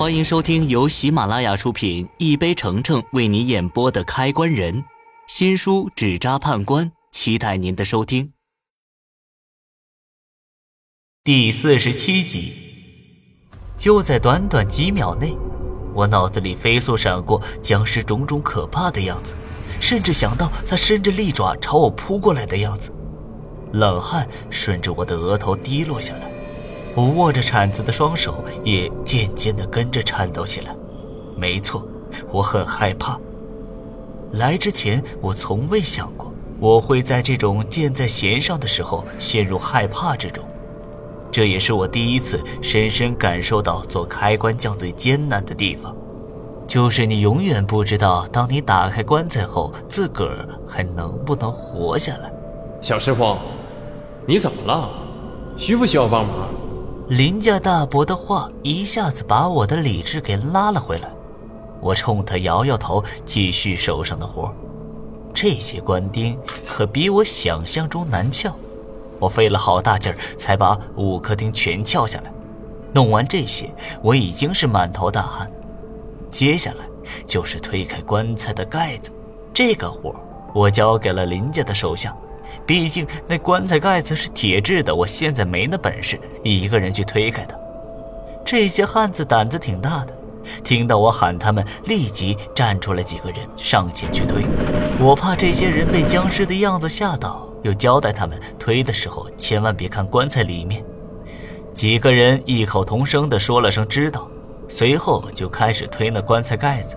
欢迎收听由喜马拉雅出品、一杯橙橙为你演播的《开关人》新书《纸扎判官》，期待您的收听。第四十七集，就在短短几秒内，我脑子里飞速闪过僵尸种种可怕的样子，甚至想到他伸着利爪朝我扑过来的样子，冷汗顺着我的额头滴落下来。我握着铲子的双手也渐渐地跟着颤抖起来。没错，我很害怕。来之前，我从未想过我会在这种箭在弦上的时候陷入害怕之中。这也是我第一次深深感受到做开关匠最艰难的地方，就是你永远不知道，当你打开棺材后，自个儿还能不能活下来。小师傅，你怎么了？需不需要帮忙？林家大伯的话一下子把我的理智给拉了回来，我冲他摇摇头，继续手上的活。这些官钉可比我想象中难撬，我费了好大劲儿才把五颗钉全撬下来。弄完这些，我已经是满头大汗。接下来就是推开棺材的盖子，这个活我交给了林家的手下。毕竟那棺材盖子是铁制的，我现在没那本事一个人去推开它。这些汉子胆子挺大的，听到我喊他们，立即站出来几个人上前去推。我怕这些人被僵尸的样子吓到，又交代他们推的时候千万别看棺材里面。几个人异口同声地说了声“知道”，随后就开始推那棺材盖子。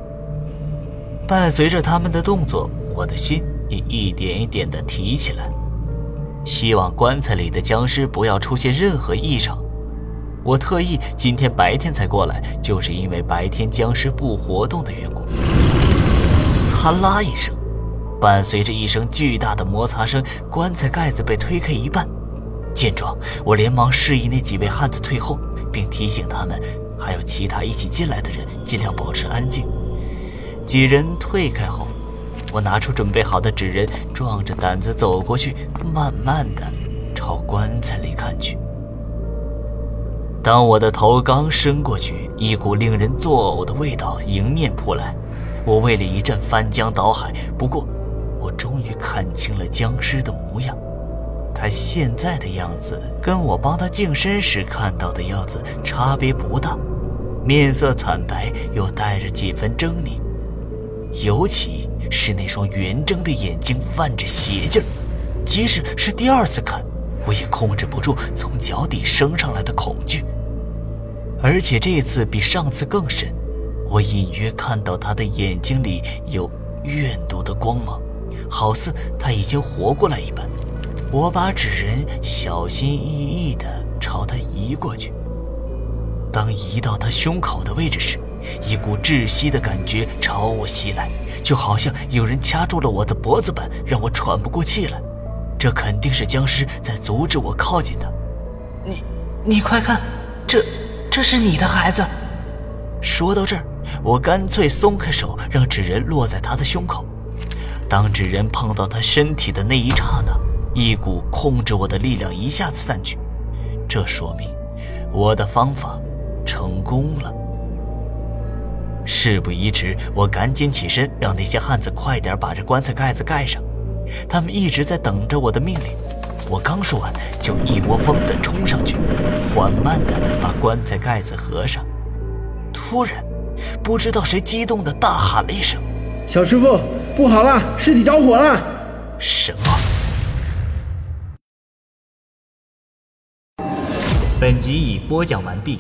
伴随着他们的动作，我的心。一点一点地提起来，希望棺材里的僵尸不要出现任何异常。我特意今天白天才过来，就是因为白天僵尸不活动的缘故。嚓啦一声，伴随着一声巨大的摩擦声，棺材盖子被推开一半。见状，我连忙示意那几位汉子退后，并提醒他们还有其他一起进来的人尽量保持安静。几人退开后。我拿出准备好的纸人，壮着胆子走过去，慢慢的朝棺材里看去。当我的头刚伸过去，一股令人作呕的味道迎面扑来，我胃里一阵翻江倒海。不过，我终于看清了僵尸的模样，他现在的样子跟我帮他净身时看到的样子差别不大，面色惨白，又带着几分狰狞，尤其。是那双圆睁的眼睛泛着邪劲儿，即使是第二次看，我也控制不住从脚底升上来的恐惧。而且这次比上次更深，我隐约看到他的眼睛里有怨毒的光芒，好似他已经活过来一般。我把纸人小心翼翼地朝他移过去，当移到他胸口的位置时。一股窒息的感觉朝我袭来，就好像有人掐住了我的脖子般，让我喘不过气来。这肯定是僵尸在阻止我靠近他。你，你快看，这，这是你的孩子。说到这儿，我干脆松开手，让纸人落在他的胸口。当纸人碰到他身体的那一刹那，一股控制我的力量一下子散去。这说明我的方法成功了。事不宜迟，我赶紧起身，让那些汉子快点把这棺材盖子盖上。他们一直在等着我的命令。我刚说完，就一窝蜂地冲上去，缓慢地把棺材盖子合上。突然，不知道谁激动地大喊了一声：“小师傅，不好了，尸体着火了！”什么？本集已播讲完毕。